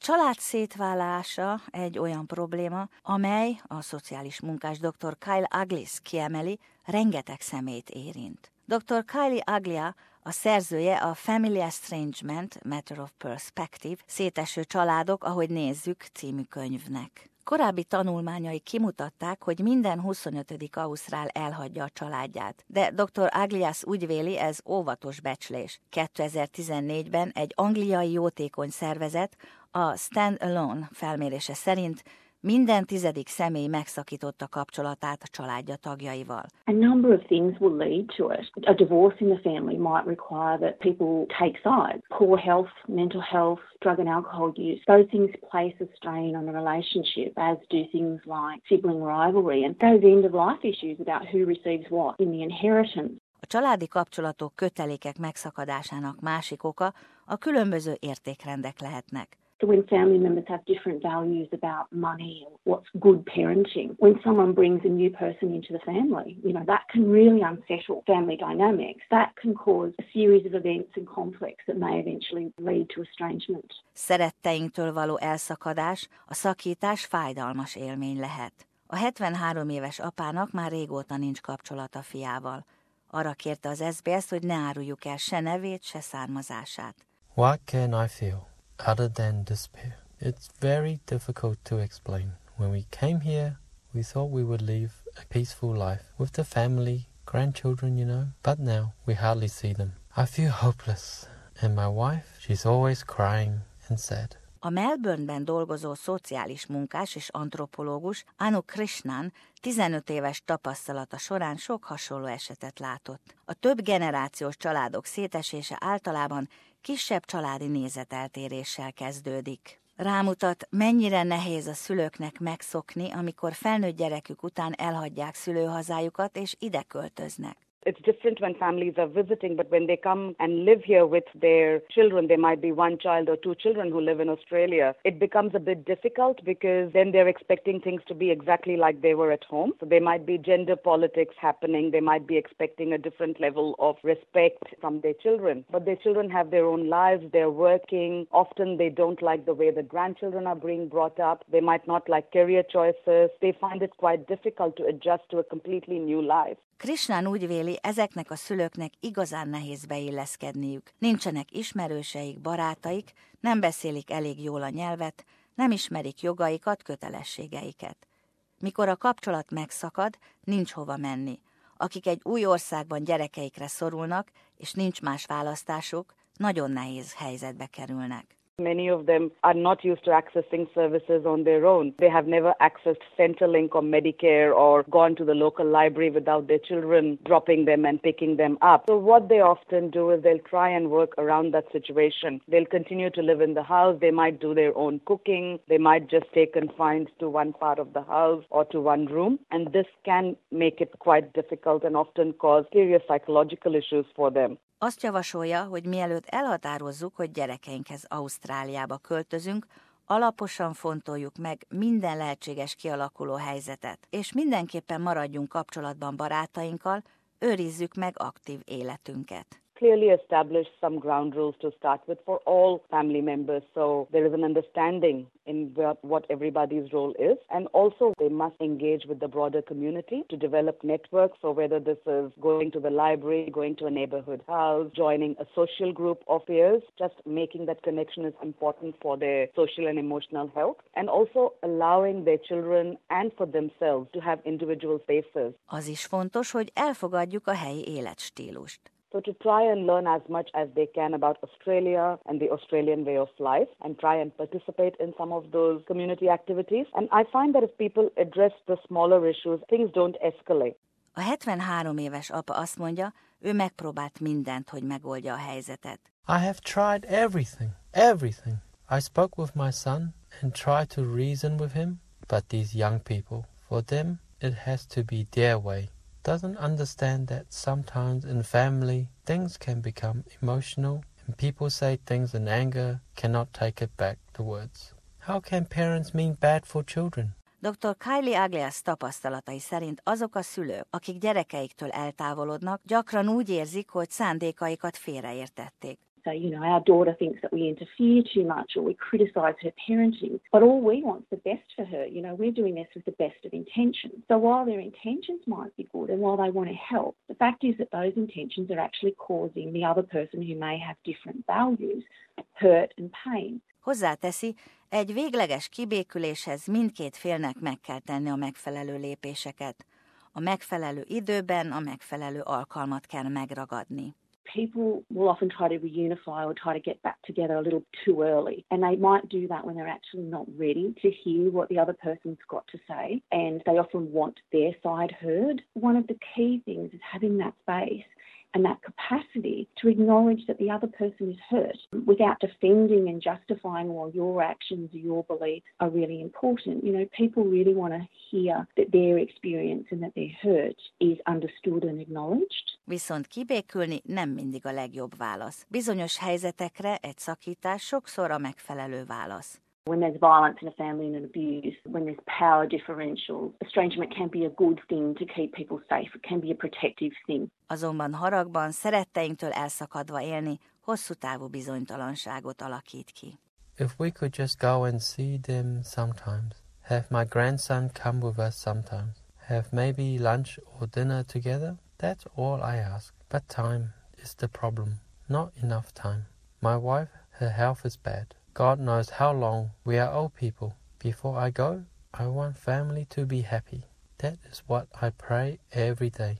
család szétválása egy olyan probléma, amely a szociális munkás dr. Kyle Aglis kiemeli, rengeteg szemét érint. Dr. Kylie Aglia a szerzője a Family Estrangement, Matter of Perspective, széteső családok, ahogy nézzük című könyvnek. Korábbi tanulmányai kimutatták, hogy minden 25. ausztrál elhagyja a családját, de dr. Aglias úgy véli, ez óvatos becslés. 2014-ben egy angliai jótékony szervezet a Stand Alone felmérése szerint minden tizedik személy megszakította kapcsolatát a családja tagjaival. A number of things will lead to it. A divorce in the family might require that people take sides. Poor health, mental health, drug and alcohol use. Those things place a strain on the relationship, as do things like sibling rivalry and those end of life issues about who receives what in the inheritance. A családi kapcsolatok kötelékek megszakadásának másik oka a különböző értékrendek lehetnek. So when family members have different values about money and what's good parenting, when someone brings a new person into the family, you know, that can really unsettle family dynamics. That can cause a series of events and conflicts that may eventually lead to estrangement. Szeretteinktől való elszakadás, a szakítás fájdalmas élmény lehet. A 73 éves apának már régóta nincs kapcsolata fiával. Arra kérte az SBS, hogy ne áruljuk el se nevét, se származását. What can I feel? Other than despair. It's very difficult to explain. When we came here, we thought we would live a peaceful life with the family, grandchildren, you know, but now we hardly see them. I feel hopeless, and my wife, she's always crying and sad. A Melbourneben dolgozó szociális munkás és antropológus Anu Krishnan 15 éves tapasztalata során sok hasonló esetet látott. A több generációs családok szétesése általában kisebb családi nézeteltéréssel kezdődik. Rámutat, mennyire nehéz a szülőknek megszokni, amikor felnőtt gyerekük után elhagyják szülőhazájukat és ide költöznek. It's different when families are visiting, but when they come and live here with their children, there might be one child or two children who live in Australia. It becomes a bit difficult because then they're expecting things to be exactly like they were at home. So there might be gender politics happening. They might be expecting a different level of respect from their children. But their children have their own lives. They're working. Often they don't like the way the grandchildren are being brought up. They might not like career choices. They find it quite difficult to adjust to a completely new life. Krishnán úgy ezeknek a szülőknek igazán nehéz beilleszkedniük. Nincsenek ismerőseik, barátaik, nem beszélik elég jól a nyelvet, nem ismerik jogaikat, kötelességeiket. Mikor a kapcsolat megszakad, nincs hova menni. Akik egy új országban gyerekeikre szorulnak, és nincs más választásuk, nagyon nehéz helyzetbe kerülnek. Many of them are not used to accessing services on their own. They have never accessed Centrelink or Medicare or gone to the local library without their children dropping them and picking them up. So what they often do is they'll try and work around that situation. They'll continue to live in the house. They might do their own cooking. They might just stay confined to one part of the house or to one room. And this can make it quite difficult and often cause serious psychological issues for them. Azt javasolja, hogy mielőtt elhatározzuk, hogy gyerekeinkhez Ausztráliába költözünk, alaposan fontoljuk meg minden lehetséges kialakuló helyzetet, és mindenképpen maradjunk kapcsolatban barátainkkal, őrizzük meg aktív életünket. Clearly establish some ground rules to start with for all family members so there is an understanding in what everybody's role is. And also, they must engage with the broader community to develop networks. So, whether this is going to the library, going to a neighborhood house, joining a social group of peers, just making that connection is important for their social and emotional health. And also allowing their children and for themselves to have individual spaces. Az is fontos, hogy elfogadjuk a helyi életstílust. So to try and learn as much as they can about Australia and the Australian way of life and try and participate in some of those community activities. And I find that if people address the smaller issues, things don't escalate. A 73 éves apa azt mondja, ő megpróbált mindent, hogy megoldja a helyzetet. I have tried everything, everything. I spoke with my son and tried to reason with him, but these young people, for them, it has to be their way doesn't understand that sometimes in family things can become emotional and people say things in anger, cannot take it back to words. How can parents mean bad for children? Dr. Kylie Agllias tapasztalatai szerint azok a szülők, akik gyerekeiktől eltávolodnak, gyakran úgy érzik, hogy szándékaikat félreértették. So, you know, our daughter thinks that we interfere too much or we criticise her parenting, but all we want is the best for her. You know, we're doing this with the best of intentions. So while their intentions might be good and while they want to help, the fact is that those intentions are actually causing the other person who may have different values hurt and pain. Hozzáteszi, egy végleges kibéküléshez mindkét félnek meg kell tenni a megfelelő lépéseket. A megfelelő időben a megfelelő alkalmat kell megragadni. People will often try to reunify or try to get back together a little too early. And they might do that when they're actually not ready to hear what the other person's got to say. And they often want their side heard. One of the key things is having that space and that capacity to acknowledge that the other person is hurt without defending and justifying, well, your actions your beliefs are really important. You know, people really want to hear that their experience and that their hurt is understood and acknowledged. Viszont kibékülni nem mindig a legjobb válasz. Bizonyos helyzetekre egy szakítás sokszor a megfelelő válasz. When there's violence in a family and an abuse, when there's power differentials, estrangement can be a good thing to keep people safe. It can be a protective thing. Azonban haragban, szeretteinktől elszakadva élni hosszú távú bizonytalanságot alakít ki. If we could just go and see them sometimes, have my grandson come with us sometimes, have maybe lunch or dinner together, that's all I ask. But time is the problem. Not enough time. My wife, her health is bad. God knows how long we are old people. Before I go, I want family to be happy. That is what I pray every day.